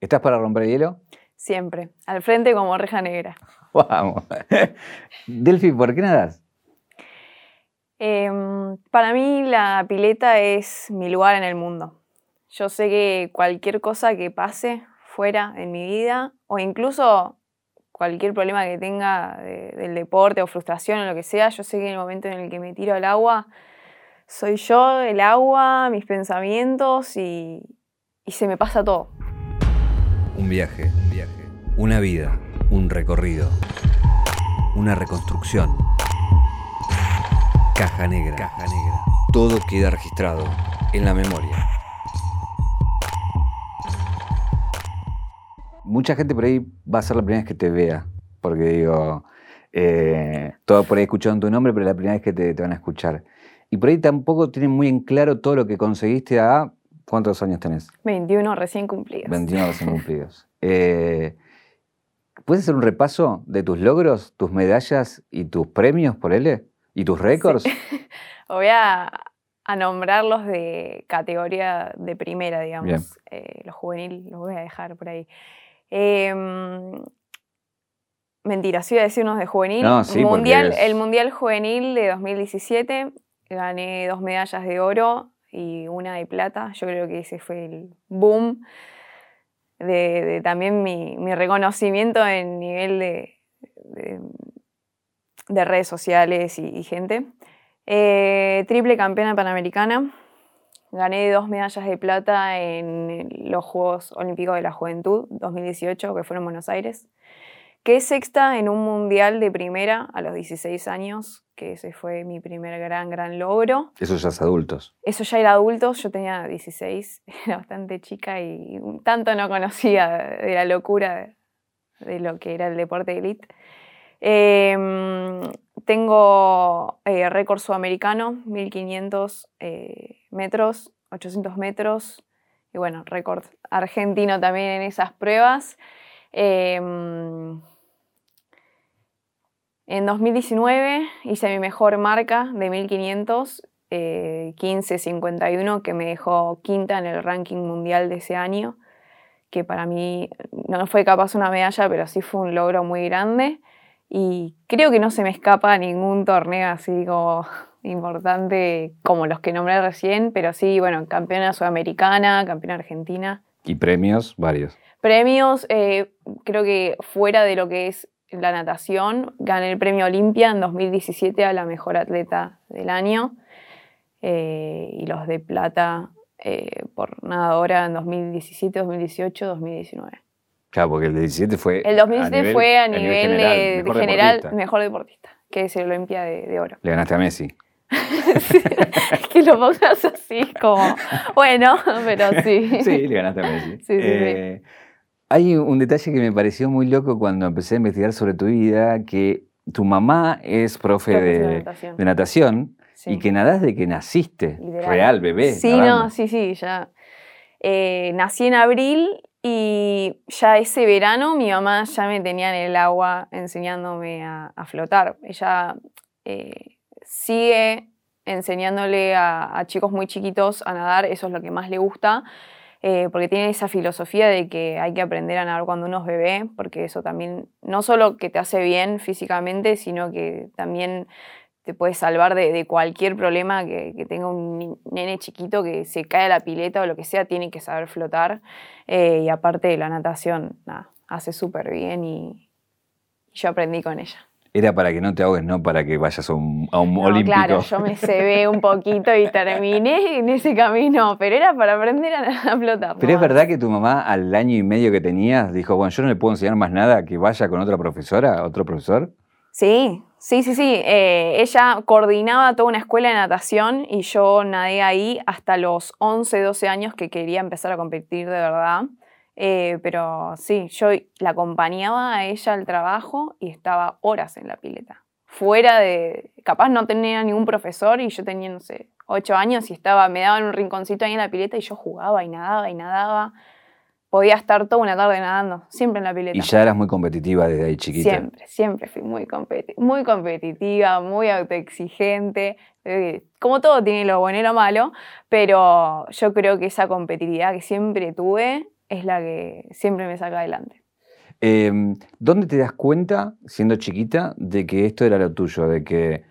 ¿Estás para romper el hielo? Siempre. Al frente como reja negra. Vamos. Delphi, ¿por qué nadas? Em, para mí la pileta es mi lugar en el mundo. Yo sé que cualquier cosa que pase fuera en mi vida o incluso cualquier problema que tenga del deporte o frustración o lo que sea, yo sé que en el momento en el que me tiro al agua, soy yo, el agua, mis pensamientos y, y se me pasa todo. Un viaje, un viaje, una vida, un recorrido, una reconstrucción. Caja negra, caja negra. Todo queda registrado en la memoria. mucha gente por ahí va a ser la primera vez que te vea, porque digo, eh, todo por ahí escucharon tu nombre, pero la primera vez que te, van a escuchar. Y por ahí tampoco tienen muy en claro todo lo que conseguiste a... ¿Cuántos años tenés? 21 recién cumplidos. 21 recién cumplidos. Eh, ¿Puedes hacer un repaso de tus logros, tus medallas y tus premios por él? ¿Y tus récords? Voy a, nombrarlos de categoría de primera, digamos. Eh, los juveniles los voy a dejar por ahí. Eh, mentira, sí iba a decir unos de juvenil. mundial, El Mundial Juvenil de 2017 gané dos medallas de oro y una de plata. Yo creo que ese fue el boom de, también mi, reconocimiento en nivel de, de, redes sociales y, gente. Eh, triple campeona panamericana Gané dos medallas de plata en los Juegos Olímpicos de la Juventud 2018, que fueron en Buenos Aires. Quedé sexta en un mundial de primera a los 16 años, que ese fue mi primer gran, gran logro. Eso ya es adultos. Eso ya era adultos, yo tenía 16, era bastante chica y tanto no conocía de la locura de lo que era el deporte de elite. Em, tengo eh, récord sudamericano, 1500 eh, metros, 800 metros, y bueno, récord argentino también en esas pruebas. Em, en 2019 hice mi mejor marca de 1500, 15.51, eh, que me dejó quinta en el ranking mundial de ese año, que para mí no fue capaz una medalla, pero sí fue un logro muy grande. Y creo que no se me escapa ningún torneo así como importante como los que nombré recién, pero sí, bueno, campeona sudamericana, campeona argentina. ¿Y premios? Varios. Premios, eh, creo que fuera de lo que es la natación, gané el premio Olimpia en 2017 a la mejor atleta del año eh, y los de plata eh, por nadadora en 2017, 2018, 2019. Claro, porque el 17 fue. El 2017 fue a nivel, de, general, mejor, deportista. que es el Olimpia de, Oro. Le ganaste a Messi. que lo pongas así, como. Bueno, pero sí. Sí, le ganaste a Messi. Eh, hay un detalle que me pareció muy loco cuando empecé a investigar sobre tu vida, que tu mamá es profe, de, natación, y que nadás de que naciste, real, bebé. Sí, no, sí, sí, ya. Eh, nací en abril y ya ese verano mi mamá ya me tenía en el agua enseñándome a, flotar. Ella eh, sigue enseñándole a, chicos muy chiquitos a nadar, eso es lo que más le gusta, eh, porque tiene esa filosofía de que hay que aprender a nadar cuando uno es bebé, porque eso también no solo que te hace bien físicamente, sino que también te puede salvar de, cualquier problema que, tenga un nene chiquito que se cae a la pileta o lo que sea, tiene que saber flotar. Eh, y aparte de la natación, nada, hace súper bien y yo aprendí con ella. Era para que no te ahogues, no para que vayas a un, a olímpico. Claro, yo me cebé un poquito y terminé en ese camino, pero era para aprender a, flotar. Pero es verdad que tu mamá al año y medio que tenías dijo, bueno, yo no le puedo enseñar más nada, que vaya con otra profesora, otro profesor. Sí, sí, sí, sí. Eh, ella coordinaba toda una escuela de natación y yo nadé ahí hasta los 11, 12 años que quería empezar a competir de verdad. Eh, pero sí, yo la acompañaba a ella al trabajo y estaba horas en la pileta. Fuera de, capaz no tenía ningún profesor y yo tenía, no sé, 8 años y estaba, me daban un rinconcito ahí en la pileta y yo jugaba y nadaba y nadaba podía estar toda una tarde nadando, siempre en la pileta. ¿Y ya eras muy competitiva desde ahí chiquita? Siempre, siempre fui muy, muy competitiva, muy autoexigente. Eh, como todo tiene lo bueno y lo malo, pero yo creo que esa competitividad que siempre tuve es la que siempre me saca adelante. Em, ¿Dónde te das cuenta, siendo chiquita, de que esto era lo tuyo, de que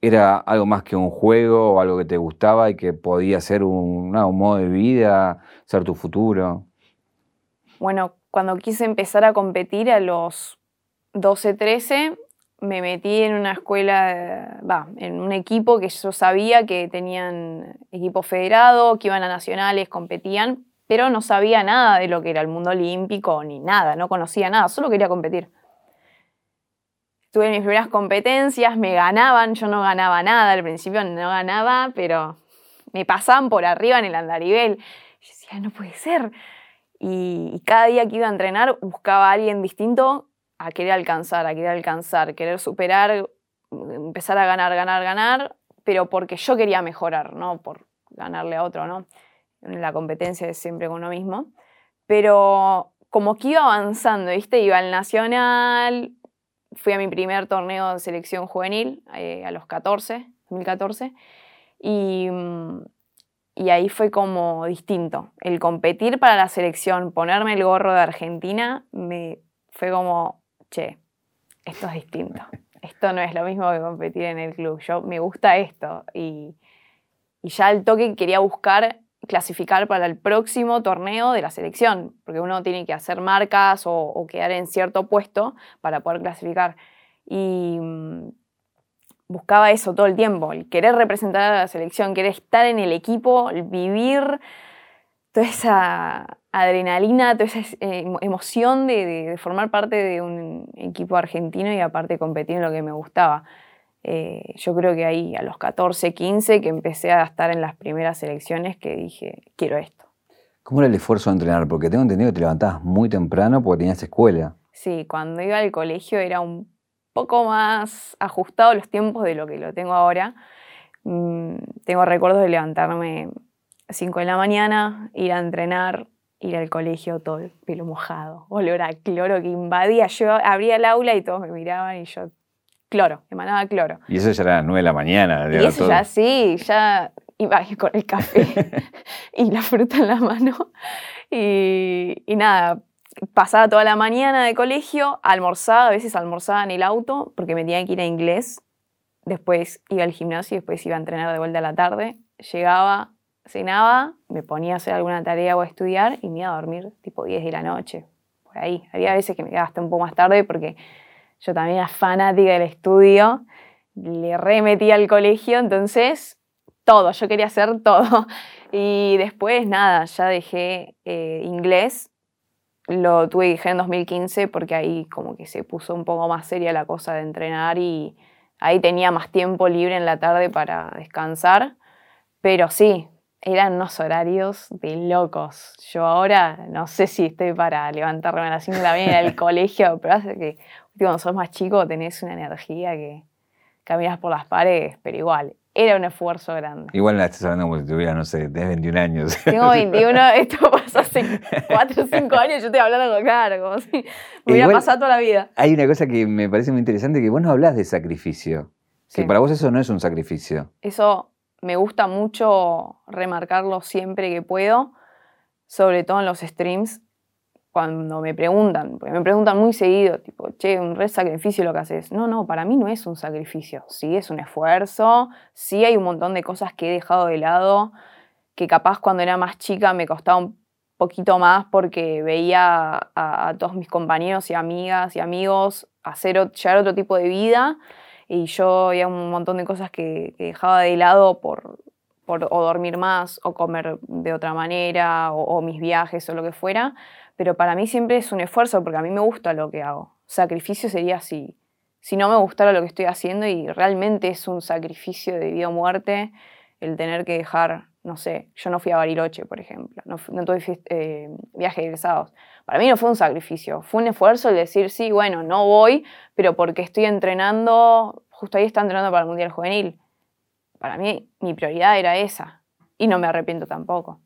era algo más que un juego o algo que te gustaba y que podía ser un, un modo de vida, ser tu futuro? Bueno, cuando quise empezar a competir a los 12, 13, me metí en una escuela, va, en un equipo que yo sabía que tenían equipo federado, que iban a nacionales, competían, pero no sabía nada de lo que era el mundo olímpico ni nada, no conocía nada, solo quería competir. Tuve mis primeras competencias, me ganaban, yo no ganaba nada, al principio no ganaba, pero me pasaban por arriba en el andarivel. Yo decía, no puede ser. Y, cada día que iba a entrenar buscaba a alguien distinto a querer alcanzar, a querer alcanzar, querer superar, empezar a ganar, ganar, ganar, pero porque yo quería mejorar, no por ganarle a otro, ¿no? La competencia es siempre con uno mismo. Pero como que iba avanzando, ¿viste? Iba al nacional, fui a mi primer torneo de selección juvenil eh, a los 14, 2014, y, mm, y ahí fue como distinto. El competir para la selección, ponerme el gorro de Argentina, me fue como, che, esto es distinto. Esto no es lo mismo que competir en el club. Yo me gusta esto. Y, y ya al toque quería buscar clasificar para el próximo torneo de la selección, porque uno tiene que hacer marcas o, quedar en cierto puesto para poder clasificar. Y mm, buscaba eso todo el tiempo, el querer representar a la selección, querer estar en el equipo, vivir toda esa adrenalina, toda esa eh, emoción de, formar parte de un equipo argentino y aparte competir en lo que me gustaba. Eh, yo creo que ahí a los 14, 15 que empecé a estar en las primeras elecciones que dije, quiero esto. ¿Cómo era el esfuerzo de entrenar? Porque tengo entendido que te levantabas muy temprano porque tenías escuela. Sí, cuando iba al colegio era un poco más ajustado los tiempos de lo que lo tengo ahora. Mm, tengo recuerdos de levantarme a 5 de la mañana, ir a entrenar, ir al colegio todo el pelo mojado, olor a cloro que invadía. Yo abría el aula y todos me miraban y yo cloro, emanaba cloro. Y eso ya era las 9 de la mañana. Y eso ya sí, ya iba con el café y la fruta en la mano. Y, y, nada, pasaba toda la mañana de colegio, almorzaba, a veces almorzaba en el auto porque me tenía que ir a inglés. Después iba al gimnasio y después iba a entrenar de vuelta a la tarde. Llegaba, cenaba, me ponía a hacer alguna tarea o a estudiar y me iba a dormir tipo 10 de la noche. Por ahí. Había veces que me quedaba hasta un poco más tarde porque yo también era fanática del estudio, le remetí al colegio, entonces todo, yo quería hacer todo. Y después, nada, ya dejé eh, inglés, lo tuve que dejar en 2015 porque ahí como que se puso un poco más seria la cosa de entrenar y ahí tenía más tiempo libre en la tarde para descansar. Pero sí, eran unos horarios de locos. Yo ahora no sé si estoy para levantarme a las 5 de la mañana al colegio, pero hace que cuando sos más chico tenés una energía que caminas por las paredes, pero igual, era un esfuerzo grande. Igual la estás hablando como si tuviera, no sé, tenés 21 años. Tengo 21, esto pasó hace 4 o 5 años, yo estoy hablando con claro, como si me hubiera pasado toda la vida. Hay una cosa que me parece muy interesante, que vos no hablas de sacrificio. Que para vos eso no es un sacrificio. Eso me gusta mucho remarcarlo siempre que puedo, sobre todo en los streams, cuando me preguntan, porque me preguntan muy seguido, tipo, che, un re sacrificio lo que haces. No, no, para mí no es un sacrificio, sí es un esfuerzo, sí hay un montón de cosas que he dejado de lado, que capaz cuando era más chica me costaba un poquito más porque veía a, todos mis compañeros y amigas y amigos hacer llevar otro tipo de vida y yo había un montón de cosas que, dejaba de lado por, o dormir más o comer de otra manera o mis viajes o lo que fuera pero para mí siempre es un esfuerzo porque a mí me gusta lo que hago. Sacrificio sería si, si no me gustara lo que estoy haciendo y realmente es un sacrificio de vida o muerte el tener que dejar, no sé, yo no fui a Bariloche, por ejemplo, no, no tuve eh, viajes egresados. Para mí no fue un sacrificio, fue un esfuerzo el decir, sí, bueno, no voy, pero porque estoy entrenando, justo ahí está entrenando para el Mundial Juvenil. Para mí mi prioridad era esa y no me arrepiento tampoco.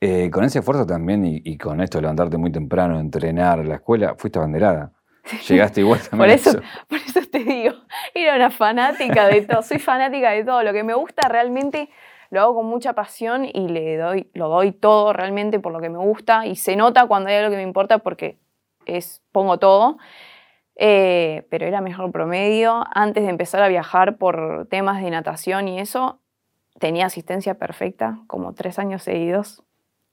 Eh, con ese esfuerzo también y, con esto de levantarte muy temprano, entrenar, la escuela, fuiste abanderada. Llegaste igual también. por, eso, por eso te digo, era una fanática de todo, soy fanática de todo. Lo que me gusta realmente, lo hago con mucha pasión y le doy, lo doy todo realmente por lo que me gusta y se nota cuando hay algo que me importa porque es, pongo todo. Eh, pero era mejor promedio. Antes de empezar a viajar por temas de natación y eso, tenía asistencia perfecta, como tres años seguidos.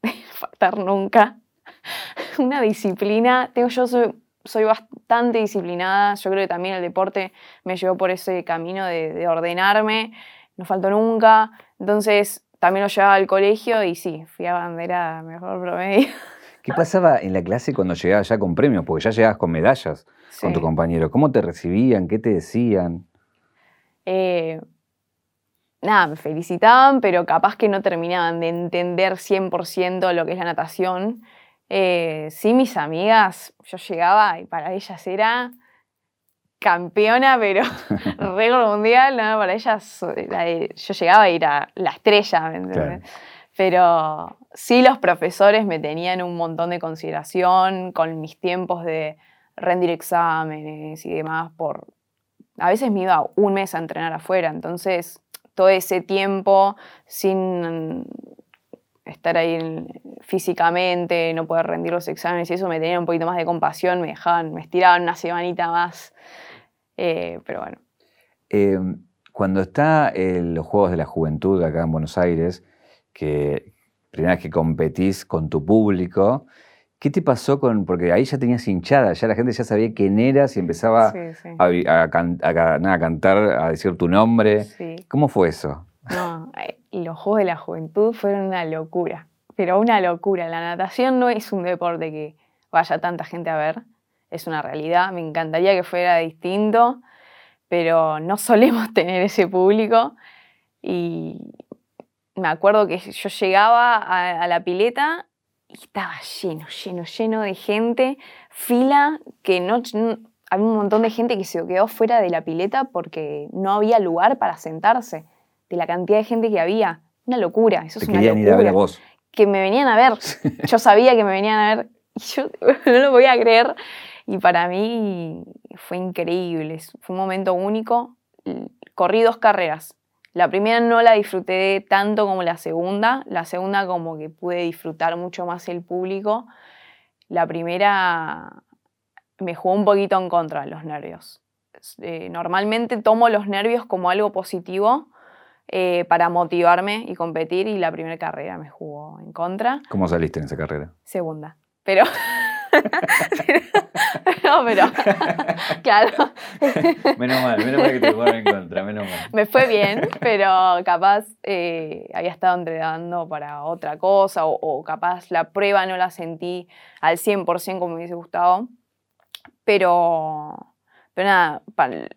Faltar nunca. Una disciplina. Tengo, yo soy, bastante disciplinada. Yo creo que también el deporte me llevó por ese camino de, de ordenarme. No faltó nunca. Entonces también lo llevaba al colegio y sí, fui a bandera mejor promedio. ¿Qué pasaba en la clase cuando llegabas ya con premios? Porque ya llegabas con medallas con tu compañero. ¿Cómo te recibían? ¿Qué te decían? Eh, nada, me felicitaban, pero capaz que no terminaban de entender 100% lo que es la natación. Eh, sí, mis amigas, yo llegaba y para ellas era campeona, pero récord mundial, ¿no? para ellas yo llegaba a ir a la estrella, ¿me entiendes? Pero sí los profesores me tenían un montón de consideración con mis tiempos de rendir exámenes y demás por... A veces me iba un mes a entrenar afuera, entonces todo ese tiempo sin estar ahí físicamente, no poder rendir los exámenes y eso me tenía un poquito más de compasión, me dejaban, me estiraban una semanita más, eh, pero bueno. Em, cuando está los Juegos de la Juventud acá en Buenos Aires, que primera vez que competís con tu público, ¿qué te pasó con.? Porque ahí ya tenías hinchada, ya la gente ya sabía quién eras y empezaba A, cantar, a decir tu nombre. ¿Cómo fue eso? No, eh, los Juegos de la Juventud fueron una locura, pero una locura. La natación no es un deporte que vaya tanta gente a ver, es una realidad. Me encantaría que fuera distinto, pero no solemos tener ese público. Y, me acuerdo que yo llegaba a, la pileta y estaba lleno, lleno, lleno de gente, fila, que no, había un montón de gente que se quedó fuera de la pileta porque no había lugar para sentarse, de la cantidad de gente que había. Una locura, eso es una locura. Ir a ver a vos. Que me venían a ver, yo sabía que me venían a ver y yo no lo podía creer. Y para mí fue increíble, fue un momento único. Corrí dos carreras, la primera no la disfruté tanto como la segunda. La segunda como que pude disfrutar mucho más el público. La primera me jugó un poquito en contra los nervios. Eh, normalmente tomo los nervios como algo positivo eh, para motivarme y competir y la primera carrera me jugó en contra. ¿Cómo saliste en esa carrera? Segunda. Pero no, pero. claro. Menos mal, menos mal que te jugaron en contra, menos mal. Me fue bien, pero capaz eh, había estado entrenando para otra cosa, o, capaz la prueba no la sentí al 100% como me hubiese gustado. Pero. Pero nada,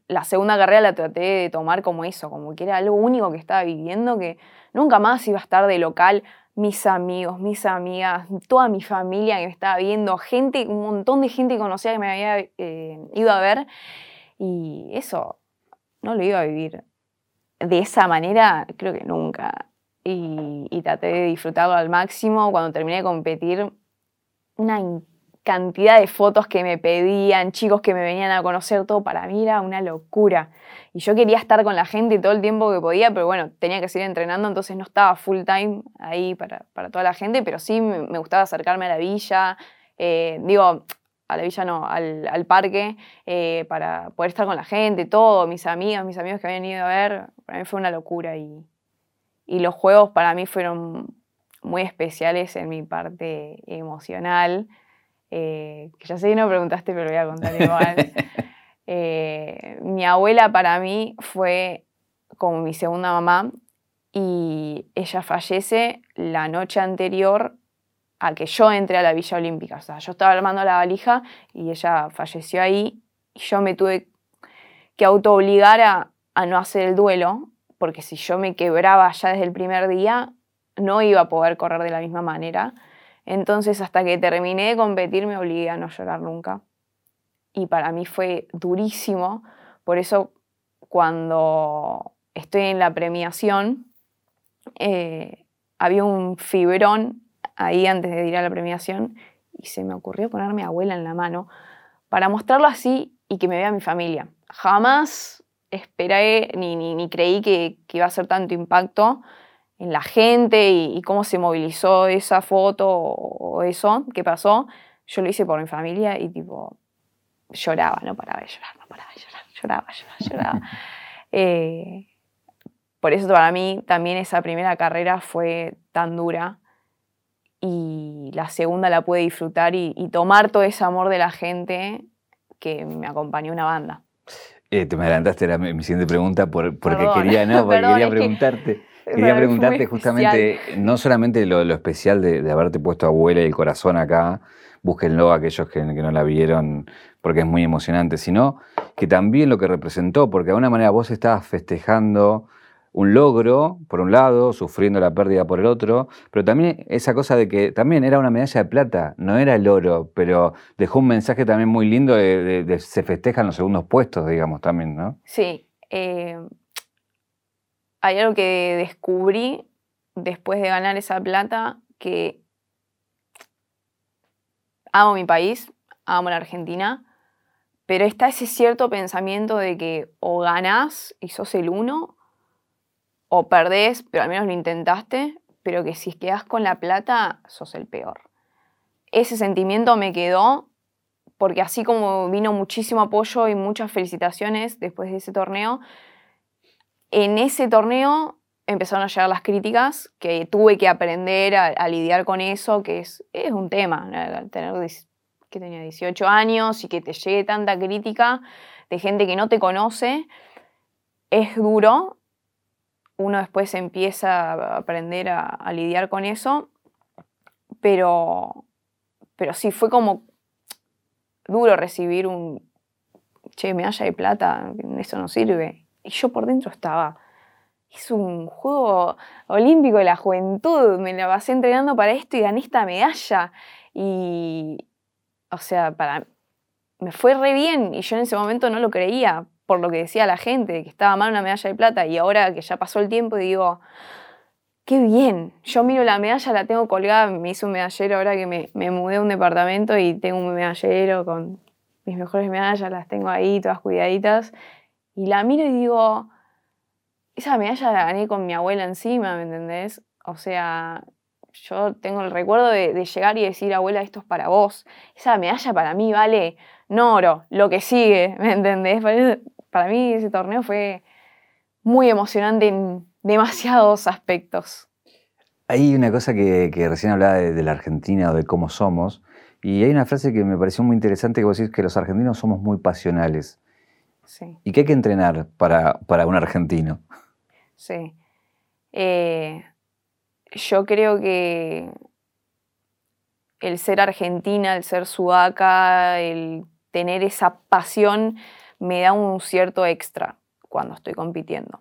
la segunda carrera la traté de tomar como eso, como que era algo único que estaba viviendo, que nunca más iba a estar de local mis amigos, mis amigas, toda mi familia que me estaba viendo, gente, un montón de gente conocida que me había eh, ido a ver. Y eso no lo iba a vivir de esa manera, creo que nunca. Y, y traté de disfrutarlo al máximo. Cuando terminé de competir, una cantidad de fotos que me pedían, chicos que me venían a conocer, todo para mí era una locura. Y yo quería estar con la gente todo el tiempo que podía, pero bueno, tenía que seguir entrenando, entonces no estaba full time ahí para, toda la gente, pero sí me, gustaba acercarme a la villa, eh, digo, a la villa no, al, parque, eh, para poder estar con la gente, todo, mis amigas, mis amigos que habían ido a ver, para mí fue una locura y, y los juegos para mí fueron muy especiales en mi parte emocional. Eh, que ya sé que no preguntaste, pero voy a contar igual. Eh, mi abuela para mí fue como mi segunda mamá y ella fallece la noche anterior a que yo entré a la Villa Olímpica. O sea, yo estaba armando la valija y ella falleció ahí y yo me tuve que auto-obligar a, a no hacer el duelo porque si yo me quebraba ya desde el primer día, no iba a poder correr de la misma manera. Entonces, hasta que terminé de competir, me obligué a no llorar nunca. Y para mí fue durísimo. Por eso, cuando estoy en la premiación, eh, había un fibrón ahí antes de ir a la premiación y se me ocurrió ponerme abuela en la mano para mostrarlo así y que me vea mi familia. Jamás esperé ni, ni, creí que, que, iba a ser tanto impacto en la gente y, cómo se movilizó esa foto o, eso que pasó, yo lo hice por mi familia y tipo lloraba, no paraba de llorar, no paraba de llorar, lloraba, lloraba, lloraba. Eh, por eso para mí también esa primera carrera fue tan dura y la segunda la pude disfrutar y, tomar todo ese amor de la gente que me acompañó una banda. Eh, te me adelantaste, era mi, siguiente pregunta porque quería, no, porque quería preguntarte. Quería preguntarte justamente, no solamente lo, especial de, haberte puesto abuela y el corazón acá, búsquenlo aquellos que, que, no la vieron porque es muy emocionante, sino que también lo que representó, porque de alguna manera vos estabas festejando un logro, por un lado, sufriendo la pérdida por el otro, pero también esa cosa de que también era una medalla de plata, no era el oro, pero dejó un mensaje también muy lindo de, se festejan los segundos puestos, digamos, también, ¿no? Sí. Eh, hay algo que descubrí después de ganar esa plata, que amo mi país, amo la Argentina, pero está ese cierto pensamiento de que o ganás y sos el uno, o perdés, pero al menos lo intentaste, pero que si quedás con la plata, sos el peor. Ese sentimiento me quedó porque así como vino muchísimo apoyo y muchas felicitaciones después de ese torneo, en ese torneo empezaron a llegar las críticas, que tuve que aprender a, lidiar con eso, que es, un tema, tener que tenía 18 años y que te llegue tanta crítica de gente que no te conoce, es duro, uno después empieza a aprender a, lidiar con eso, pero, pero sí, fue como duro recibir un, che, medalla de plata, eso no sirve. Y yo por dentro estaba, es un juego olímpico de la juventud, me la pasé entrenando para esto y gané esta medalla. Y, o sea, para, me fue re bien y yo en ese momento no lo creía, por lo que decía la gente, que estaba mal una medalla de plata y ahora que ya pasó el tiempo digo, qué bien, yo miro la medalla, la tengo colgada, me hice un medallero ahora que me, me mudé a un departamento y tengo un medallero con mis mejores medallas, las tengo ahí todas cuidaditas y la miro y digo, esa medalla la gané con mi abuela encima, ¿me entendés? O sea, yo tengo el recuerdo de, de, llegar y decir, abuela, esto es para vos. Esa medalla para mí vale no oro, lo que sigue, ¿me entendés? para mí ese torneo fue muy emocionante en demasiados aspectos. Hay una cosa que, recién hablaba de, la Argentina o de cómo somos, y hay una frase que me pareció muy interesante que vos decís que los argentinos somos muy pasionales. Sí. ¿Y qué hay que entrenar para, un argentino? Sí. Eh, yo creo que el ser argentina, el ser sudaca, el tener esa pasión me da un cierto extra cuando estoy compitiendo.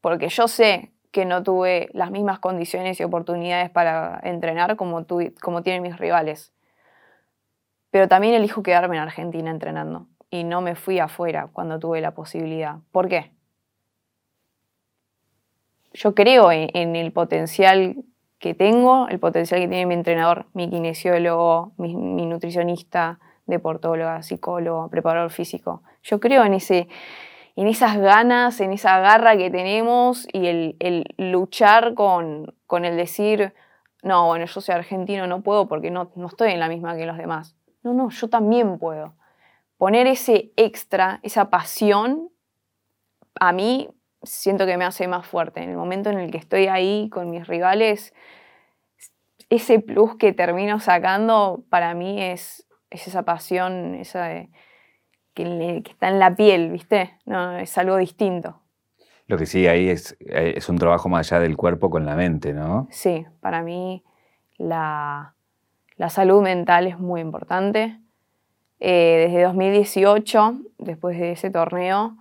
Porque yo sé que no tuve las mismas condiciones y oportunidades para entrenar como, como tienen mis rivales. Pero también elijo quedarme en Argentina entrenando y no me fui afuera cuando tuve la posibilidad. ¿Por qué? Yo creo en, el potencial que tengo, el potencial que tiene mi entrenador, mi kinesiólogo, mi nutricionista, deportóloga, psicólogo, preparador físico. Yo creo en, ese, en esas ganas, en esa garra que tenemos y el, luchar con, con, el decir, no, bueno, yo soy argentino, no puedo porque no, no estoy en la misma que los demás. No, no, yo también puedo. Poner ese extra, esa pasión, a mí siento que me hace más fuerte. En el momento en el que estoy ahí con mis rivales, ese plus que termino sacando para mí es, es esa pasión, esa que, está en la piel, ¿viste? No, es algo distinto. Lo que sí ahí es, eh, es un trabajo más allá del cuerpo con la mente, ¿no? Sí, para mí la, salud mental es muy importante. Eh, desde 2018, después de ese torneo,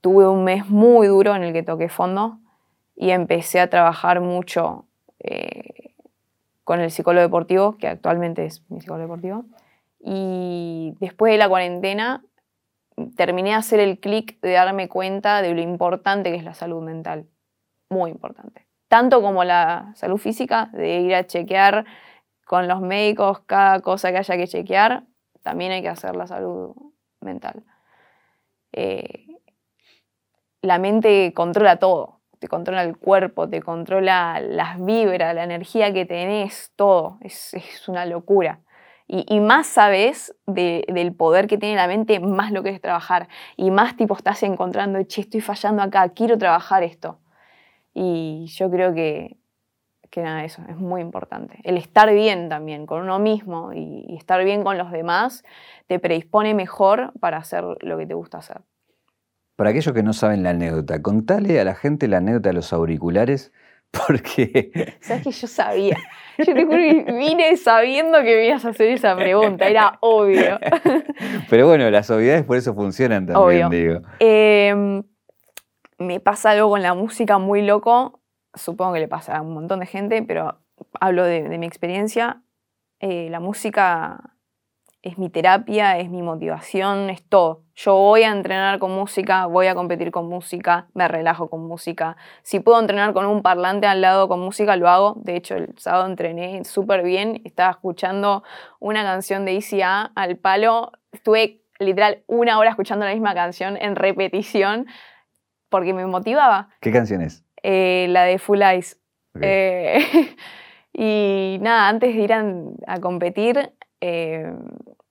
tuve un mes muy duro en el que toqué fondo y empecé a trabajar mucho eh, con el psicólogo deportivo, que actualmente es mi psicólogo deportivo. Y después de la cuarentena terminé a hacer el clic de darme cuenta de lo importante que es la salud mental. Muy importante. Tanto como la salud física, de ir a chequear con los médicos cada cosa que haya que chequear, también hay que hacer la salud mental. Eh, la mente controla todo, te controla el cuerpo, te controla las vibras, la energía que tenés, todo. Es, una locura. Y, más sabes del poder que tiene la mente, más lo quieres trabajar. Y más tipo estás encontrando, che, estoy fallando acá, quiero trabajar esto. Y yo creo que, que nada, eso es muy importante. El estar bien también con uno mismo y, y estar bien con los demás te predispone mejor para hacer lo que te gusta hacer. Para aquellos que no saben la anécdota, contale a la gente la anécdota de los auriculares, porque... Sabes que yo sabía. Yo te juro que vine sabiendo que me ibas a hacer esa pregunta, era obvio. Pero bueno, las obviedades por eso funcionan también, digo. Em, me pasa algo con la música muy loco, supongo que le pasa a un montón de gente, pero hablo de, mi experiencia. Eh, la música es mi terapia, es mi motivación, es todo. Yo voy a entrenar con música, voy a competir con música, me relajo con música. Si puedo entrenar con un parlante al lado con música, lo hago. De hecho, el sábado entrené súper bien, estaba escuchando una canción de ICA al palo. Estuve literal una hora escuchando la misma canción en repetición porque me motivaba. ¿Qué canción es? Eh, la de Full Eyes. Eh, y nada, antes de ir a, competir, eh,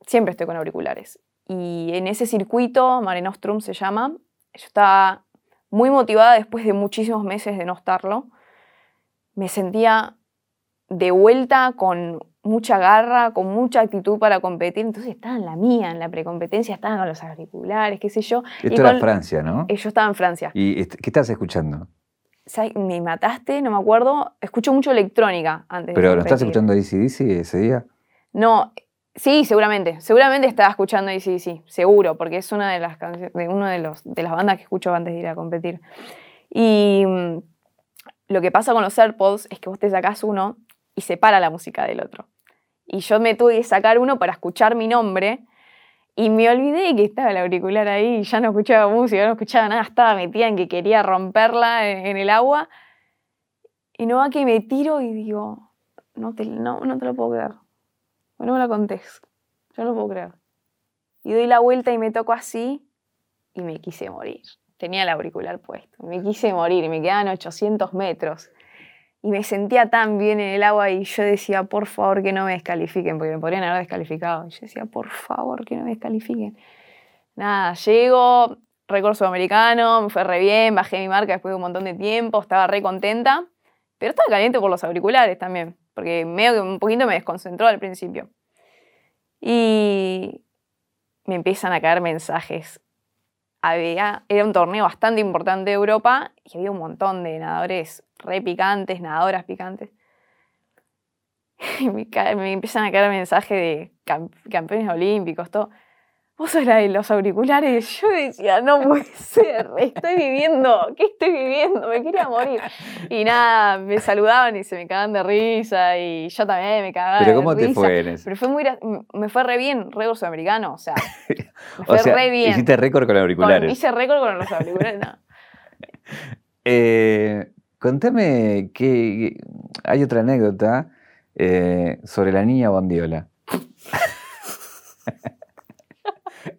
siempre estoy con auriculares. Y en ese circuito, Mare Nostrum se llama, yo estaba muy motivada después de muchísimos meses de no estarlo. Me sentía de vuelta con mucha garra, con mucha actitud para competir. Entonces estaba en la mía, en la precompetencia, estaba con los auriculares, qué sé yo. Esto era Francia, ¿no? Yo estaba en Francia. ¿Y qué estás escuchando? Me mataste, no me acuerdo. Escucho mucho electrónica antes. ¿Pero lo estás escuchando DC ese día? No, Sí, seguramente. Seguramente estaba escuchando ACDC, seguro, porque es una de las canciones, de una de, los, de las bandas que escucho antes de ir a competir. Y mm, lo que pasa con los AirPods es que vos te sacás uno y separa la música del otro. Y yo me tuve que sacar uno para escuchar mi nombre y me olvidé que estaba el auricular ahí ya no escuchaba música, no escuchaba nada, estaba metida en que quería romperla en, el agua. Y no va que me tiro y digo, no te, no, no te lo puedo creer no me la contés. Yo no puedo creer. Y doy la vuelta y me toco así y me quise morir. Tenía el auricular puesto. Me quise morir me quedaban 800 metros. Y me sentía tan bien en el agua y yo decía, por favor que no me descalifiquen, porque me podrían haber descalificado. Yo decía, por favor que no me descalifiquen. Nada, llego, récord sudamericano, me fue re bien, bajé mi marca después de un montón de tiempo, estaba re contenta, pero estaba caliente por los auriculares también porque medio que un poquito me desconcentró al principio. Y me empiezan a caer mensajes. Había, era un torneo bastante importante de Europa y había un montón de nadadores re picantes, nadadoras picantes. Y me, me empiezan a caer mensajes de campeones olímpicos, todo vos sos la de los auriculares. Yo decía, no puede ser, estoy viviendo, ¿qué estoy viviendo? Me quería morir. Y nada, me saludaban y se me cagaban de risa y yo también me cagaba ¿Pero cómo te fue en eso? Pero fue muy, me fue re bien, récord sudamericano, o sea, me fue re bien. Hiciste récord con los auriculares. hice récord con los auriculares, no. eh, contame que hay otra anécdota eh, sobre la niña Bondiola.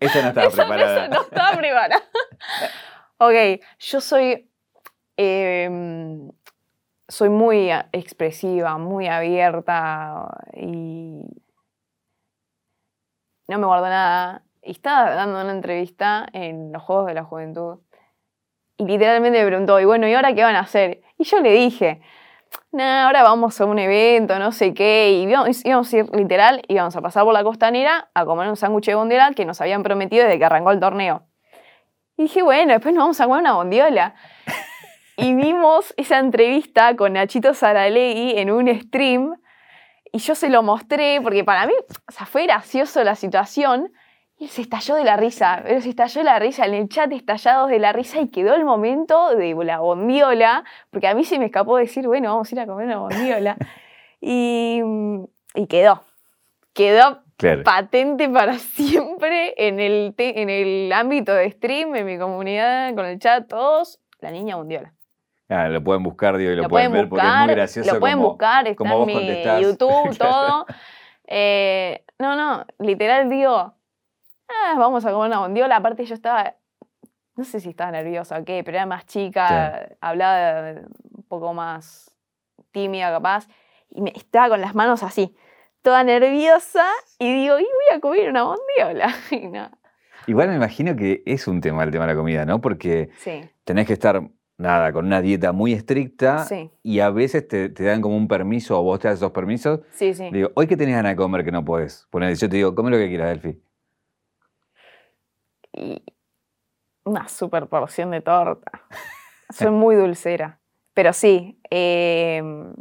Esa no estaba preparada. no estaba preparada. ok, yo soy. Em, soy muy expresiva, muy abierta y. No me guardo nada. Y estaba dando una entrevista en los Juegos de la Juventud. Y literalmente me preguntó, y bueno, ¿y ahora qué van a hacer? Y yo le dije, nah, ahora vamos a un evento, no sé qué, y íbamos, a ir literal, íbamos a pasar por la costanera a comer un sándwich de bondiola que nos habían prometido desde que arrancó el torneo. Y dije, bueno, después nos vamos a comer una bondiola. y vimos esa entrevista con Nachito Saralegui en un stream, y yo se lo mostré, porque para mí, o sea, fue gracioso la situación, se estalló de la risa, pero se estalló de la risa, en el chat estallados de la risa y quedó el momento de la bondiola, porque a mí se me escapó decir, bueno, vamos a ir a comer una bondiola. y, y quedó, quedó patente para siempre en el, en el ámbito de stream, en mi comunidad, con el chat, todos, la niña bondiola. Ah, lo pueden buscar, digo, y lo, pueden ver porque es muy gracioso. Lo pueden buscar, está en mi YouTube, todo. Eh, no, no, literal digo, Ah, vamos a comer una bondiola. Aparte yo estaba no sé si estaba nerviosa o qué, pero era más chica, hablaba un poco más tímida capaz, y me estaba con las manos así, toda nerviosa, y digo, y voy a comer una bondiola. Igual me imagino que es un tema el tema de la comida, ¿no? Porque tenés que estar, nada, con una dieta muy estricta y a veces te, dan como un permiso o vos te das esos permisos. Sí, sí. Digo, hoy que tenés ganas de comer que no podés. Poner, yo te digo, come lo que quieras, Delphi. Y una super porción de torta. Soy muy dulcera. Pero sí, em,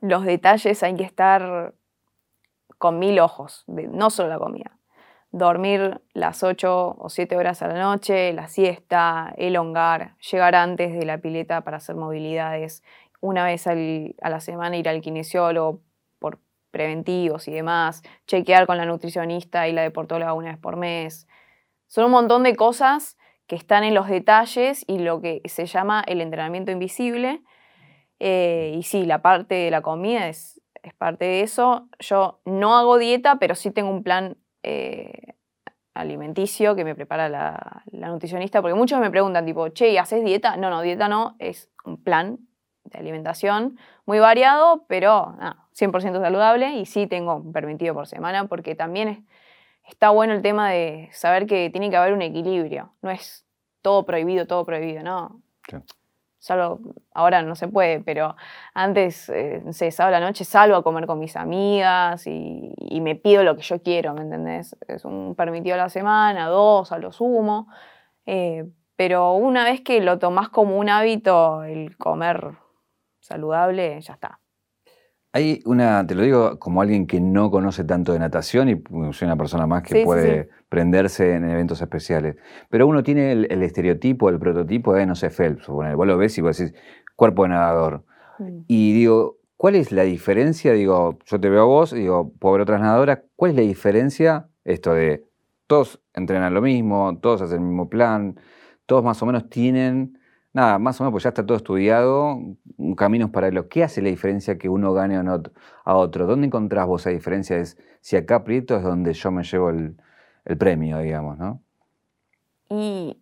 los detalles hay que estar con mil ojos, no solo la comida. Dormir las 8 o 7 horas a la noche, la siesta, elongar, llegar antes de la pileta para hacer movilidades, una vez a la semana ir al kinesiólogo por preventivos y demás, chequear con la nutricionista y la deportóloga una vez por mes. Son un montón de cosas que están en los detalles y lo que se llama el entrenamiento invisible. Eh, y sí, la parte de la comida es, es, parte de eso. Yo no hago dieta, pero sí tengo un plan eh, alimenticio que me prepara la, nutricionista, porque muchos me preguntan tipo, che, ¿haces dieta? No, no, dieta no, es un plan de alimentación muy variado, pero 100% saludable y sí tengo permitido por semana, porque también es está bueno el tema de saber que tiene que haber un equilibrio. No es todo prohibido, todo prohibido, ¿no? Solo, ahora no se puede, pero antes, eh, no sé, sábado a la noche salgo a comer con mis amigas y, me pido lo que yo quiero, ¿me entendés? Es un permitido a la semana, dos a lo sumo. Eh, pero una vez que lo tomás como un hábito, el comer saludable, ya está. Hay una, te lo digo como alguien que no conoce tanto de natación y soy una persona más que puede prenderse en eventos especiales. Pero uno tiene el, estereotipo, el prototipo de, no sé, Phelps. Bueno, vos lo ves y vos decís, cuerpo de nadador. Mm. Y digo, ¿cuál es la diferencia? Digo, yo te veo a vos, digo, puedo ver otras nadadoras. ¿Cuál es la diferencia? Esto de todos entrenan lo mismo, todos hacen el mismo plan, todos más o menos tienen nada, más o menos, pues ya está todo estudiado, caminos paralelos. ¿Qué hace la diferencia que uno gane o no a otro? ¿Dónde encontrás vos esa diferencia? Es si acá Prieto es donde yo me llevo el, premio, digamos, ¿no? Y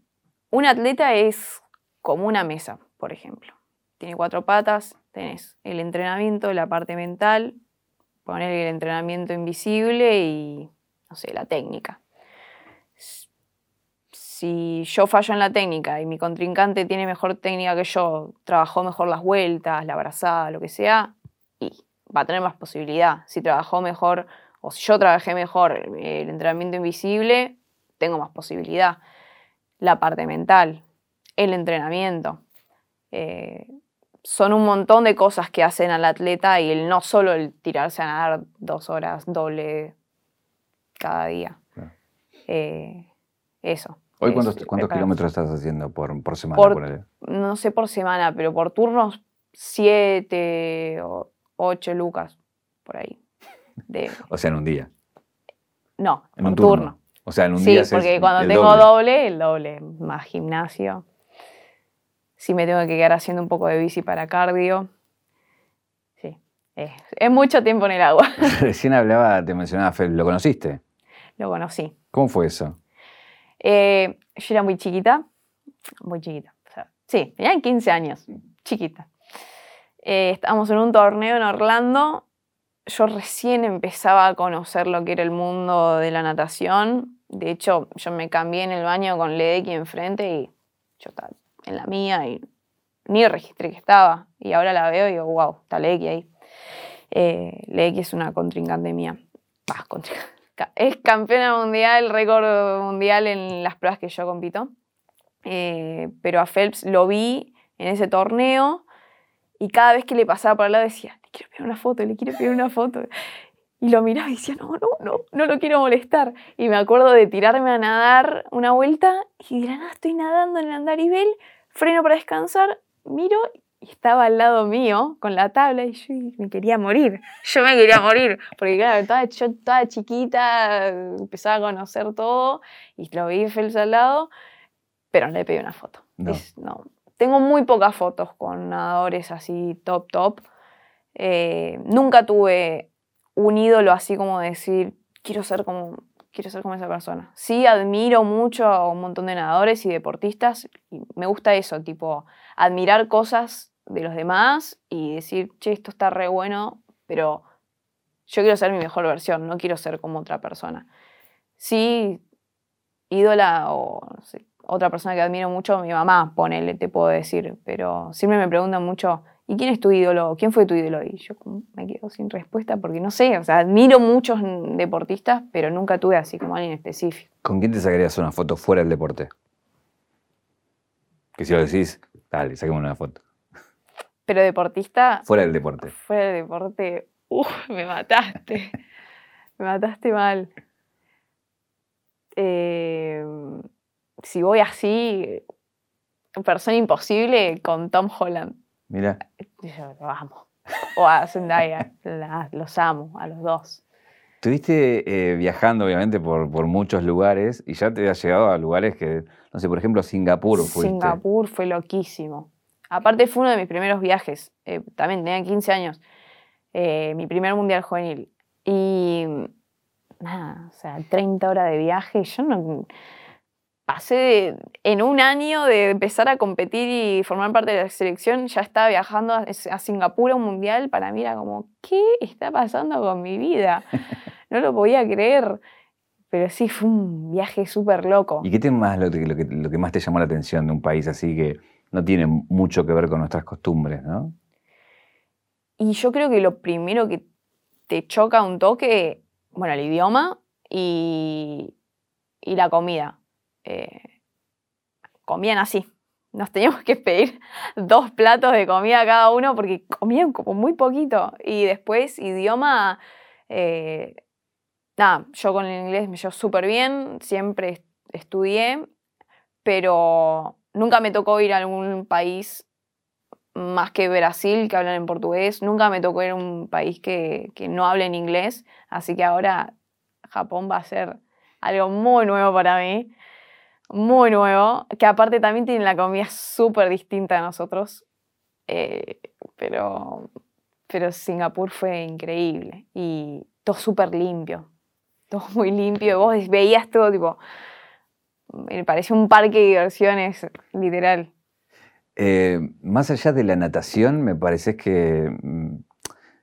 un atleta es como una mesa, por ejemplo. Tiene cuatro patas, tenés el entrenamiento, la parte mental, poner el entrenamiento invisible y, no sé, la técnica si yo fallo en la técnica y mi contrincante tiene mejor técnica que yo, trabajó mejor las vueltas, la abrazada, lo que sea, y va a tener más posibilidad. Si trabajó mejor o si yo trabajé mejor el entrenamiento invisible, tengo más posibilidad. La parte mental, el entrenamiento. Eh, son un montón de cosas que hacen al atleta y el no solo el tirarse a nadar dos horas doble cada día. Eh, eso. ¿Hoy cuántos, kilómetros estás haciendo por, por semana? no sé por semana, pero por turnos, siete o ocho lucas, por ahí. o sea, en un día. No, en un turno. O sea, en un sí, día. Sí, porque cuando tengo doble. el doble, más gimnasio. Si me tengo que quedar haciendo un poco de bici para cardio. Sí, es, mucho tiempo en el agua. Recién hablaba, te mencionaba Fel, ¿lo conociste? Lo conocí. ¿Cómo fue eso? Eh, yo era muy chiquita, muy chiquita. O sea, sí, tenía 15 años, chiquita. Eh, estábamos en un torneo en Orlando. Yo recién empezaba a conocer lo que era el mundo de la natación. De hecho, yo me cambié en el baño con Ledecky enfrente y yo estaba en la mía y ni registré que estaba. Y ahora la veo y digo, wow, está Ledecky ahí. Eh, es una contrincante mía. Ah, contrincante es campeona mundial, récord mundial en las pruebas que yo compito. Eh, pero a Phelps lo vi en ese torneo y cada vez que le pasaba por al lado decía, le quiero pedir una foto, le quiero pedir una foto. Y lo miraba y decía, no, no, no, no lo quiero molestar. Y me acuerdo de tirarme a nadar una vuelta y de estoy nadando en el andarivel, freno para descansar, miro estaba al lado mío con la tabla y yo me quería morir. Yo me quería morir. Porque claro, yo estaba chiquita, empezaba a conocer todo y lo vi Fels al lado, pero no le pedí una foto. No. Tengo muy pocas fotos con nadadores así top, top. Eh, nunca tuve un ídolo así como decir, quiero ser como, quiero ser como esa persona. Sí, admiro mucho a un montón de nadadores y deportistas. Y me gusta eso, tipo, admirar cosas de los demás y decir, che, esto está re bueno, pero yo quiero ser mi mejor versión, no quiero ser como otra persona. Sí, ídola o otra persona que admiro mucho, mi mamá, ponele, te puedo decir, pero siempre me preguntan mucho, ¿y quién es tu ídolo? ¿Quién fue tu ídolo? Y yo me quedo sin respuesta porque no sé, o sea, admiro muchos deportistas, pero nunca tuve así como alguien específico. ¿Con quién te sacarías una foto fuera del deporte? Que si lo decís, dale, saquemos una foto. Pero deportista. Fuera del deporte. Fuera del deporte. Uf, me mataste. me mataste mal. Eh, si voy así, persona imposible con Tom Holland. Mira. Yo lo amo. O a Zendaya, los amo, a los dos. Estuviste eh, viajando, obviamente, por, por, muchos lugares y ya te has llegado a lugares que, no sé, por ejemplo, Singapur fuiste. Singapur fue loquísimo. Aparte fue uno de mis primeros viajes, eh, también tenía 15 años, eh, mi primer mundial juvenil. Y nada, o sea, 30 horas de viaje, yo no... Pasé en un año de empezar a competir y formar parte de la selección, ya estaba viajando a, a Singapur a un mundial, para mí era como, ¿qué está pasando con mi vida? No lo podía creer. Pero sí, fue un viaje súper loco. ¿Y qué más, lo, lo que más te llamó la atención de un país así que no tiene mucho que ver con nuestras costumbres, ¿no? Y yo creo que lo primero que te choca un toque, bueno, el idioma y, y la comida. Eh, comían así. Nos teníamos que pedir dos platos de comida cada uno porque comían como muy poquito. Y después, idioma. Eh, nada, yo con el inglés me llevo súper bien, siempre estudié, pero nunca me tocó ir a algún país más que Brasil, que hablan en portugués. Nunca me tocó ir a un país que, no hable en inglés. Así que ahora Japón va a ser algo muy nuevo para mí. Muy nuevo. Que aparte también tienen la comida súper distinta a nosotros. Eh, pero, pero Singapur fue increíble. Y todo súper limpio. Todo muy limpio. Vos veías todo tipo me parece un parque de diversiones, literal. Eh, más allá de la natación, me parece que. Mm,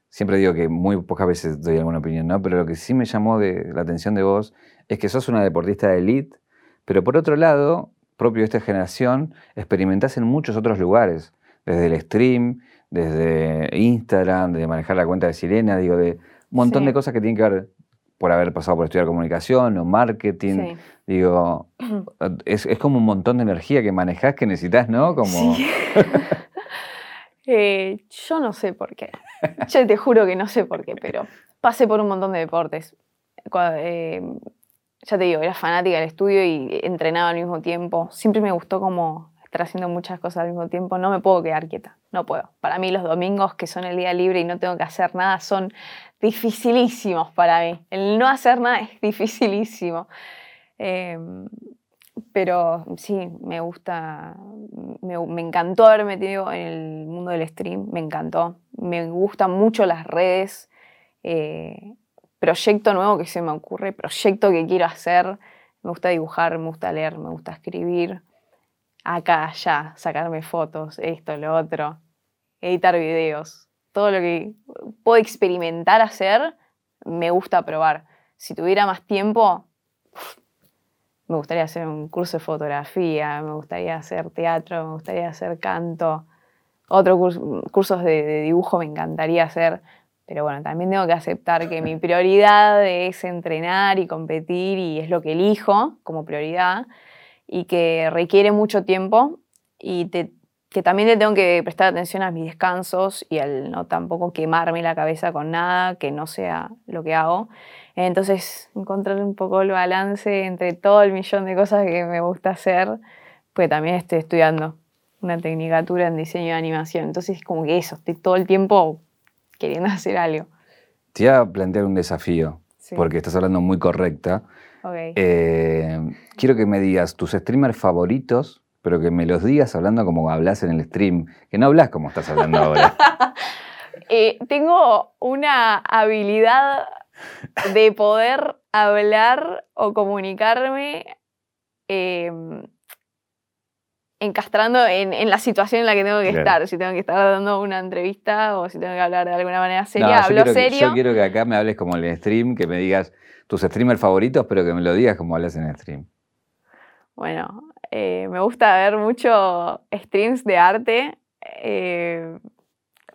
siempre digo que muy pocas veces doy alguna opinión, ¿no? Pero lo que sí me llamó de la atención de vos es que sos una deportista de elite, pero por otro lado, propio de esta generación, experimentás en muchos otros lugares. Desde el stream, desde Instagram, de manejar la cuenta de Sirena, digo, de un montón de cosas que tienen que ver por haber pasado por estudiar comunicación o marketing. Digo, es, como un montón de energía que manejas que necesitas, ¿no? Como... Eh, yo no sé por qué. Yo te juro que no sé por qué, pero pasé por un montón de deportes. Eh, ya te digo, era fanática del estudio y entrenaba al mismo tiempo. Siempre me gustó como estar haciendo muchas cosas al mismo tiempo. No me puedo quedar quieta, no puedo. Para mí los domingos, que son el día libre y no tengo que hacer nada, son dificilísimos para mí. El no hacer nada es dificilísimo. Em, pero sí, me gusta, me, encantó haber metido en el mundo del stream, me encantó. Me gustan mucho las redes, eh, proyecto nuevo que se me ocurre, proyecto que quiero hacer. Me gusta dibujar, me gusta leer, me gusta escribir. Acá, allá, sacarme fotos, esto, lo otro, editar videos todo lo que puedo experimentar hacer, me gusta probar. Si tuviera más tiempo, me gustaría hacer un curso de fotografía, me gustaría hacer teatro, me gustaría hacer canto, otros cursos de, dibujo me encantaría hacer, pero bueno, también tengo que aceptar que mi prioridad es entrenar y competir y es lo que elijo como prioridad y que requiere mucho tiempo y te, que también le tengo que prestar atención a mis descansos y al no tampoco quemarme la cabeza con nada que no sea lo que hago. Entonces, encontrar un poco el balance entre todo el millón de cosas que me gusta hacer, pues también estoy estudiando una tecnicatura en diseño de animación. Entonces, como que eso, estoy todo el tiempo queriendo hacer algo. Te voy a plantear un desafío, porque estás hablando muy correcta. Eh, quiero que me digas tus streamers favoritos pero que me los digas hablando como hablas en el stream, que no hablas como estás hablando ahora. Eh, tengo una habilidad de poder hablar o comunicarme em, encastrando en, la situación en la que tengo que estar. Si tengo que estar dando una entrevista o si tengo que hablar de alguna manera seria, hablo serio. yo quiero que acá me hables como en el stream, que me digas tus streamers favoritos, pero que me lo digas como hablas en el stream. Bueno, eh, me gusta ver mucho streams de arte. Eh,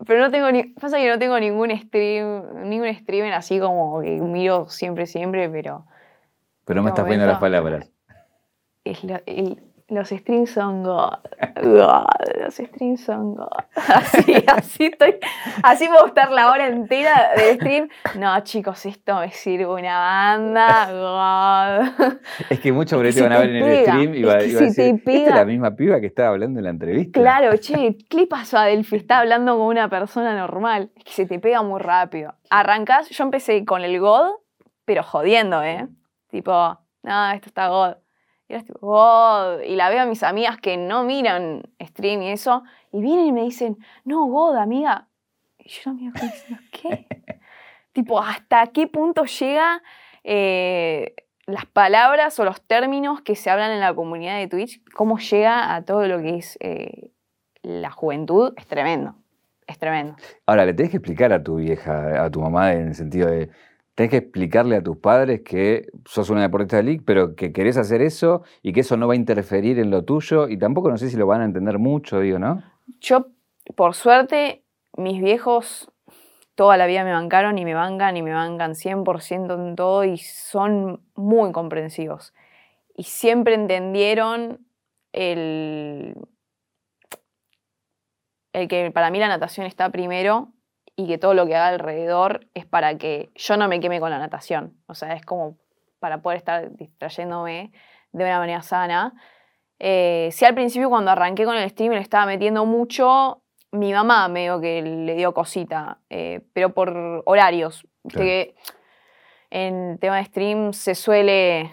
pero no tengo ni. Pasa que no tengo ningún stream, ningún streamer así como que miro siempre, siempre, pero. Pero me estás poniendo las palabras. Es el, los streams son God. God. Los streams son God. Así, así estoy. Así puedo estar la hora entera de stream. No, chicos, esto me sirve una banda. God. Es que muchos por te van a ver en el stream y va, a decir, ¿esta es la misma piba que estaba hablando en la entrevista? Claro, che, ¿qué pasó a Delphi? Está hablando con una persona normal. Es que se te pega muy rápido. Arrancás, yo empecé con el God, pero jodiendo, ¿eh? Tipo, no, esto está God y era tipo, God. Y la veo a mis amigas que no miran stream y eso, y vienen y me dicen, no, God, amiga. Y yo me miro diciendo, ¿qué? tipo, ¿hasta qué punto llega eh, las palabras o los términos que se hablan en la comunidad de Twitch? ¿Cómo llega a todo lo que es eh, la juventud? Es tremendo. Es tremendo. Ahora, le tenés que explicar a tu vieja, a tu mamá, en el sentido de tenés que explicarle a tus padres que sos una deportista de league, pero que querés hacer eso y que eso no va a interferir en lo tuyo y tampoco no sé si lo van a entender mucho, digo, ¿no? Yo, por suerte, mis viejos toda la vida me bancaron y me bancan y me bancan 100% en todo y son muy comprensivos. Y siempre entendieron el, el que para mí la natación está primero y que todo lo que haga alrededor es para que yo no me queme con la natación. O sea, es como para poder estar distrayéndome de una manera sana. Eh, si al principio cuando arranqué con el stream le estaba metiendo mucho, mi mamá medio que le dio cosita, eh, pero por horarios. Que en tema de stream se suele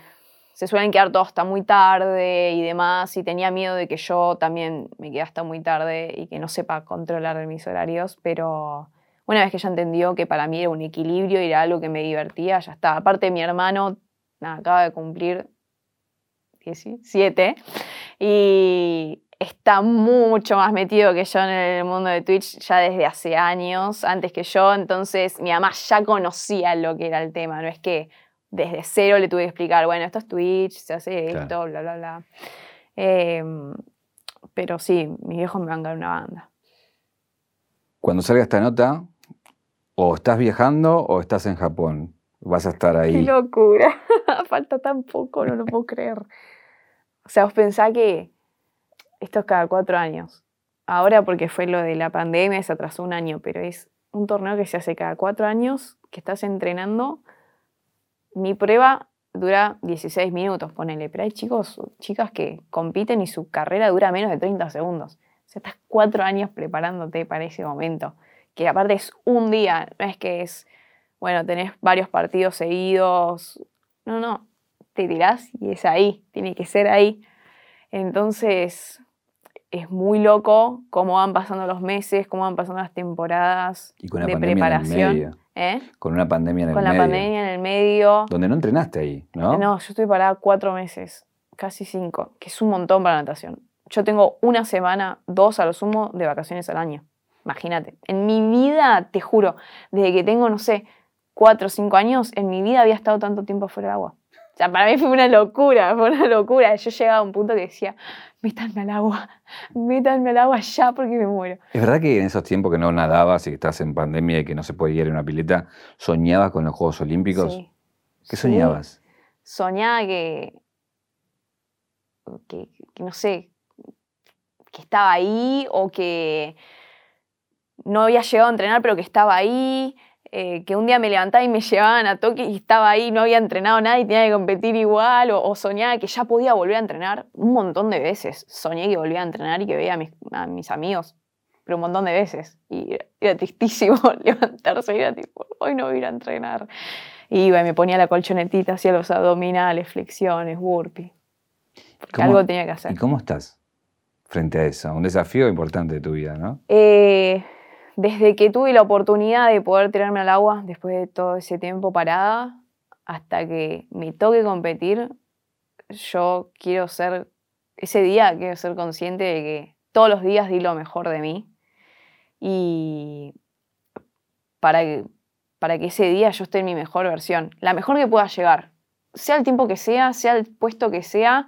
se suelen quedar todos hasta muy tarde y demás, y tenía miedo de que yo también me quede hasta muy tarde y que no sepa controlar mis horarios, pero una vez que ella entendió que para mí era un equilibrio y era algo que me divertía, ya está. Aparte, mi hermano acaba de cumplir 17 y está mucho más metido que yo en el mundo de Twitch ya desde hace años, antes que yo. Entonces, mi mamá ya conocía lo que era el tema, no es que desde cero le tuve que explicar, bueno, esto es Twitch, se hace esto, bla, bla, bla. Em, pero sí, mis viejos me van a dar una banda. Cuando salga esta nota, o estás viajando o estás en Japón. Vas a estar ahí. ¡Qué locura! Falta tan poco, no lo puedo creer. O sea, os pensá que esto es cada cuatro años. Ahora porque fue lo de la pandemia, se atrasó un año, pero es un torneo que se hace cada cuatro años, que estás entrenando. Mi prueba dura 16 minutos, ponele, pero hay chicos, chicas que compiten y su carrera dura menos de 30 segundos. O sea, estás cuatro años preparándote para ese momento que aparte es un día, no es que es, bueno, tenés varios partidos seguidos, no, no, te tirás y es ahí, tiene que ser ahí. Entonces, es muy loco cómo van pasando los meses, cómo van pasando las temporadas de preparación. ¿Eh? Con una pandemia en el medio. Con la pandemia en el medio. Donde no entrenaste ahí, ¿no? No, yo estoy parada cuatro meses, casi cinco, que es un montón para natación. Yo tengo una semana, dos a lo sumo, de vacaciones al año. Imagínate. En mi vida, te juro, desde que tengo, no sé, cuatro o cinco años, en mi vida había estado tanto tiempo fuera del agua. O sea, para mí fue una locura, fue una locura. Yo llegaba a un punto que decía, métanme al agua, métanme al agua ya porque me muero. ¿Es verdad que en esos tiempos que no nadabas y que estás en pandemia y que no se podía ir a una pileta, soñabas con los Juegos Olímpicos? Sí. ¿Qué soñabas? Soñaba que, que, no sé, que estaba ahí o que no había llegado a entrenar, pero que estaba ahí, eh, que un día me levantaba y me llevaban a Tokio y estaba ahí, no había entrenado nada y tenía que competir igual, o, soñaba que ya podía volver a entrenar un montón de veces. Soñé que volvía a entrenar y que veía a mis, amigos, pero un montón de veces. Y era tristísimo levantarse y era tipo, hoy no voy a ir a entrenar. Y iba y me ponía la colchonetita, hacía los abdominales, flexiones, burpee. Porque algo tenía que hacer. ¿Y cómo estás frente a eso? Un desafío importante de tu vida, ¿no? Eh, desde que tuve la oportunidad de poder tirarme al agua después de todo ese tiempo parada, hasta que me toque competir, yo quiero ser, ese día quiero ser consciente de que todos los días di lo mejor de mí. Y para que, para que ese día yo esté en mi mejor versión, la mejor que pueda llegar, sea el tiempo que sea, sea el puesto que sea,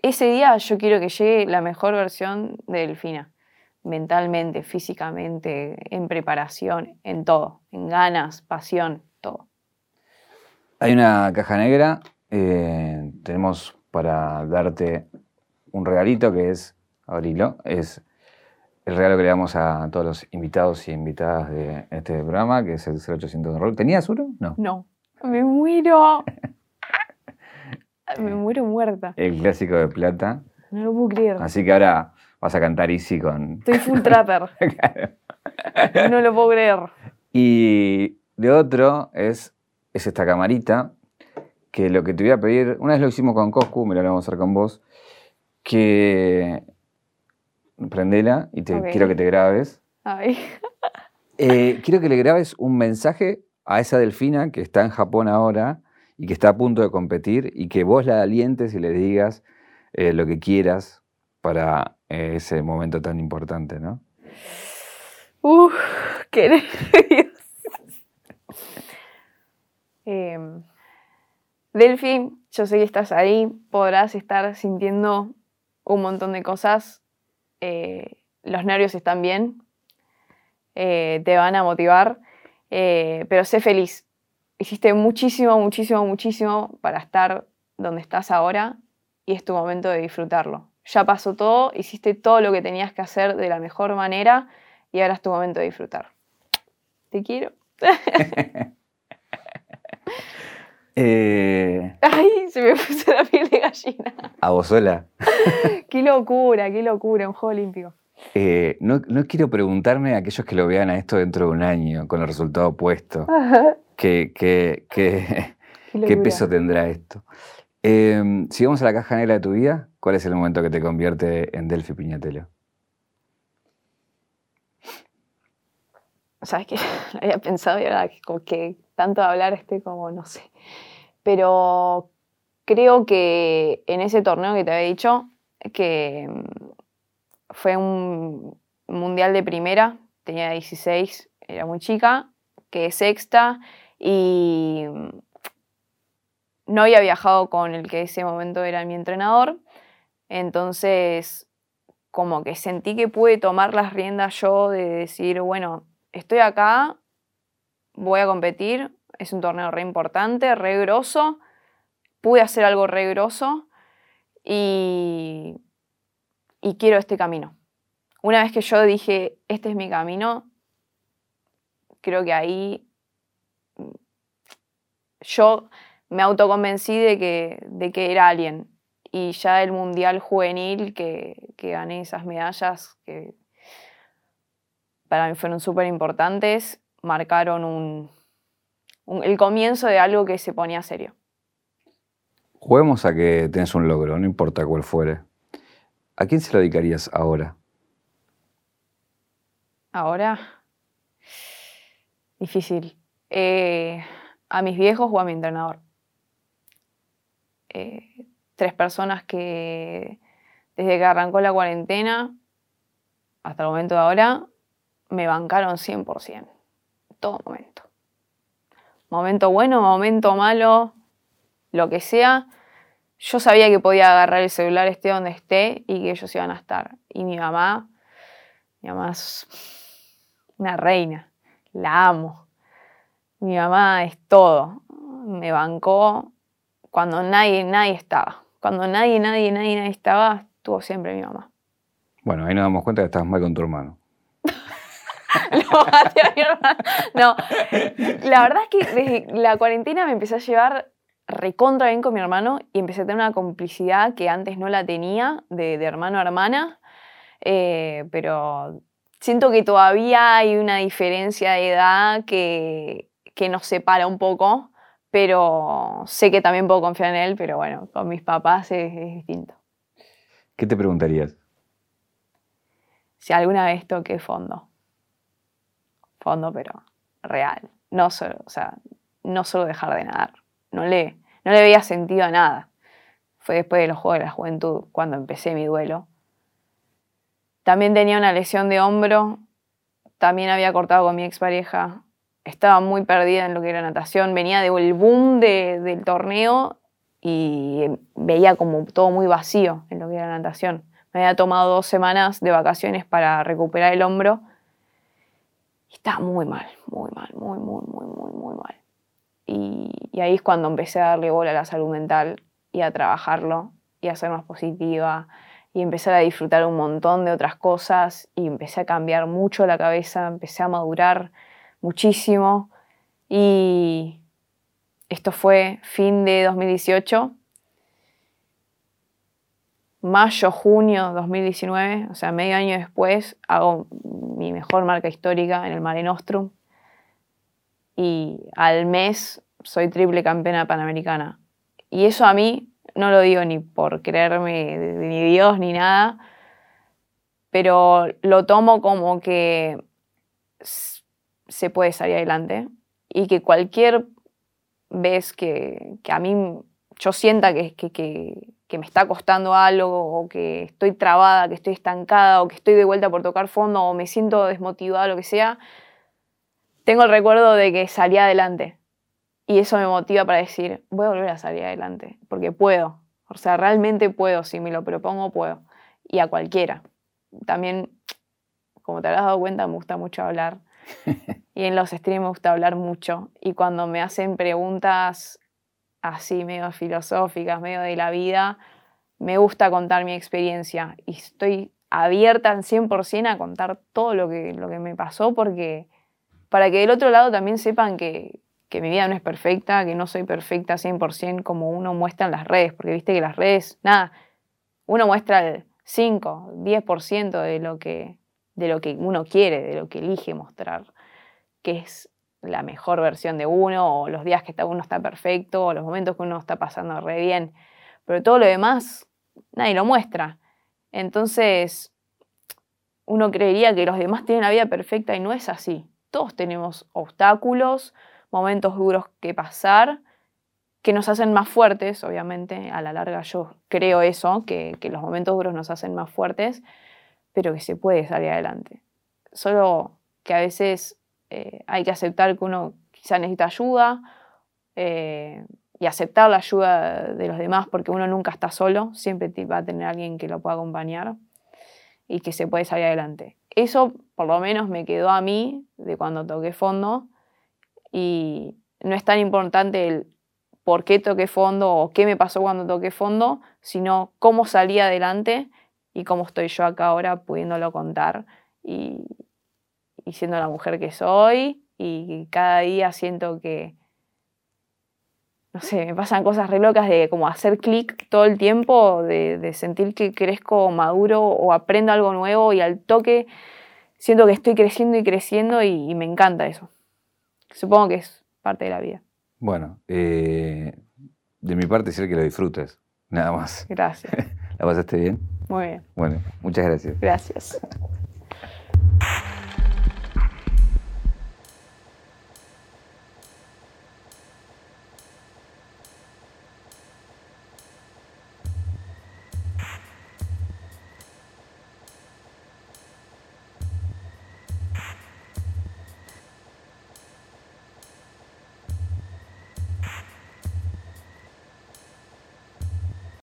ese día yo quiero que llegue la mejor versión de Delfina, mentalmente, físicamente, en preparación, en todo, en ganas, pasión, todo. Hay una caja negra, eh, tenemos para darte un regalito que es, abrilo, es el regalo que le damos a todos los invitados y invitadas de este programa, que es el 0800 de rol. ¿Tenías uno? No. No. Me muero. Me muero muerta. El clásico de plata. No lo puedo creer. Así que ahora vas a cantar Easy con. Estoy full trapper. No lo puedo creer. Y de otro es, es esta camarita, que lo que te voy a pedir, una vez lo hicimos con Coscu, mira, lo vamos a hacer con vos, que prendela y te, quiero que te grabes. Ay. Eh, quiero que le grabes un mensaje a esa delfina que está en Japón ahora y que está a punto de competir y que vos la alientes y le digas eh, lo que quieras para ese momento tan importante, ¿no? Uf, qué nervios. Em, Delphi, yo sé que estás ahí, podrás estar sintiendo un montón de cosas. Eh, los nervios están bien, te van a motivar, pero sé feliz, hiciste muchísimo, muchísimo, muchísimo para estar donde estás ahora y es tu momento de disfrutarlo. Ya pasó todo, hiciste todo lo que tenías que hacer de la mejor manera y ahora es tu momento de disfrutar. Te quiero. Eh, Ay, se me puso la piel de gallina. ¿A vos sola? qué locura, qué locura, un juego olímpico. Eh, no, quiero preguntarme a aquellos que lo vean a esto dentro de un año, con el resultado opuesto. ¿Qué, qué, peso tendrá esto? Eh, si vamos a la caja negra de tu vida, ¿cuál es el momento que te convierte en Delphi Piñatelo? Sabes que lo había pensado y ahora que tanto hablar esté como, no sé. Pero creo que en ese torneo que te había dicho, que mm, fue un mundial de primera, tenía 16, era muy chica, que sexta y no había viajado con el que ese momento era mi entrenador, entonces como que sentí que pude tomar las riendas yo de decir, bueno, estoy acá, voy a competir, es un torneo re importante, re grosso, pude hacer algo re grosso y, y quiero este camino. Una vez que yo dije, este es mi camino, creo que ahí yo me autoconvencí de que, de que era alguien. Y ya el Mundial Juvenil, que, que gané esas medallas, que para mí fueron súper importantes, marcaron un, el comienzo de algo que se ponía serio. Juguemos a que tenés un logro, no importa cuál fuere. ¿A quién se lo dedicarías ahora? Ahora, difícil. Eh, a mis viejos o a mi entrenador. Eh, tres personas que desde que arrancó la cuarentena hasta el momento de ahora me bancaron 100%, todo momento. Momento bueno, momento malo, lo que sea. Yo sabía que podía agarrar el celular, esté donde esté, y que ellos iban a estar. Y mi mamá, mi mamá es una reina, la amo. Mi mamá es todo. Me bancó cuando nadie, nadie estaba. Cuando nadie, nadie, nadie, nadie estaba, estuvo siempre mi mamá. Bueno, ahí nos damos cuenta que estás mal con tu hermano. no, la verdad es que desde la cuarentena me empecé a llevar recontra bien con mi hermano y empecé a tener una complicidad que antes no la tenía de, hermano a hermana. Eh, pero siento que todavía hay una diferencia de edad que, que nos separa un poco, pero sé que también puedo confiar en él, pero bueno, con mis papás es, distinto. ¿Qué te preguntarías? Si alguna vez toqué fondo. fondo, pero real. No solo, o sea, no solo dejar de nadar. No le, no le veía sentido a nada. Fue después de los Juegos de la Juventud cuando empecé mi duelo. También tenía una lesión de hombro, también había cortado con mi expareja, estaba muy perdida en lo que era natación, venía del boom del torneo y veía como todo muy vacío en lo que era natación. Me había tomado dos semanas de vacaciones para recuperar el hombro y estaba muy mal, muy mal, muy, muy, muy, muy, muy mal. Y, y ahí es cuando empecé a darle bola a la salud mental y a trabajarlo y a ser más positiva y empezar a disfrutar un montón de otras cosas y empecé a cambiar mucho la cabeza, empecé a madurar muchísimo y esto fue fin de 2018. Mayo, junio 2019, o sea, medio año después, hago mi mejor marca histórica en el Mare Nostrum. Y al mes soy triple campeona panamericana. Y eso a mí, no lo digo ni por creerme ni Dios ni nada, pero lo tomo como que se puede salir adelante y que cualquier vez que, a mí yo sienta que, que, me está costando algo o que estoy trabada, que estoy estancada o que estoy de vuelta por tocar fondo o me siento desmotivada, lo que sea, tengo el recuerdo de que salí adelante. Y eso me motiva para decir, voy a volver a salir adelante, porque puedo. O sea, realmente puedo, si me lo propongo, puedo. Y a cualquiera. También, como te habrás dado cuenta, me gusta mucho hablar. y en los streams me gusta hablar mucho. Y cuando me hacen preguntas así, medio filosóficas, medio de la vida, me gusta contar mi experiencia. Y estoy abierta al 100% a contar todo lo que, lo que me pasó, porque para que del otro lado también sepan que, que mi vida no es perfecta, que no soy perfecta 100% como uno muestra en las redes, porque viste que las redes, nada, uno muestra el 5, 10% de lo que de lo que uno quiere, de lo que elige mostrar, que es la mejor versión de uno, o los días que uno está perfecto, o los momentos que uno está pasando re bien. Pero todo lo demás, nadie lo muestra. Entonces, uno creería que los demás tienen la vida perfecta y no es así. Todos tenemos obstáculos, momentos duros que pasar, que nos hacen más fuertes, obviamente, a la larga yo creo eso, que, que los momentos duros nos hacen más fuertes, pero que se puede salir adelante. Solo que a veces eh, hay que aceptar que uno quizá necesita ayuda eh, y aceptar la ayuda de los demás porque uno nunca está solo, siempre va a tener alguien que lo pueda acompañar y que se puede salir adelante. Eso por lo menos me quedó a mí de cuando toqué fondo y no es tan importante el por qué toqué fondo o qué me pasó cuando toqué fondo, sino cómo salí adelante y cómo estoy yo acá ahora pudiéndolo contar y, siendo la mujer que soy y cada día siento que, no sé, me pasan cosas re locas de como hacer clic todo el tiempo, de, sentir que crezco maduro o aprendo algo nuevo y al toque siento que estoy creciendo y creciendo y, me encanta eso. Supongo que es parte de la vida. Bueno, eh, de mi parte decir que lo disfrutes, nada más. Gracias. ¿La pasaste bien? Muy bien. Bueno, muchas gracias. Gracias.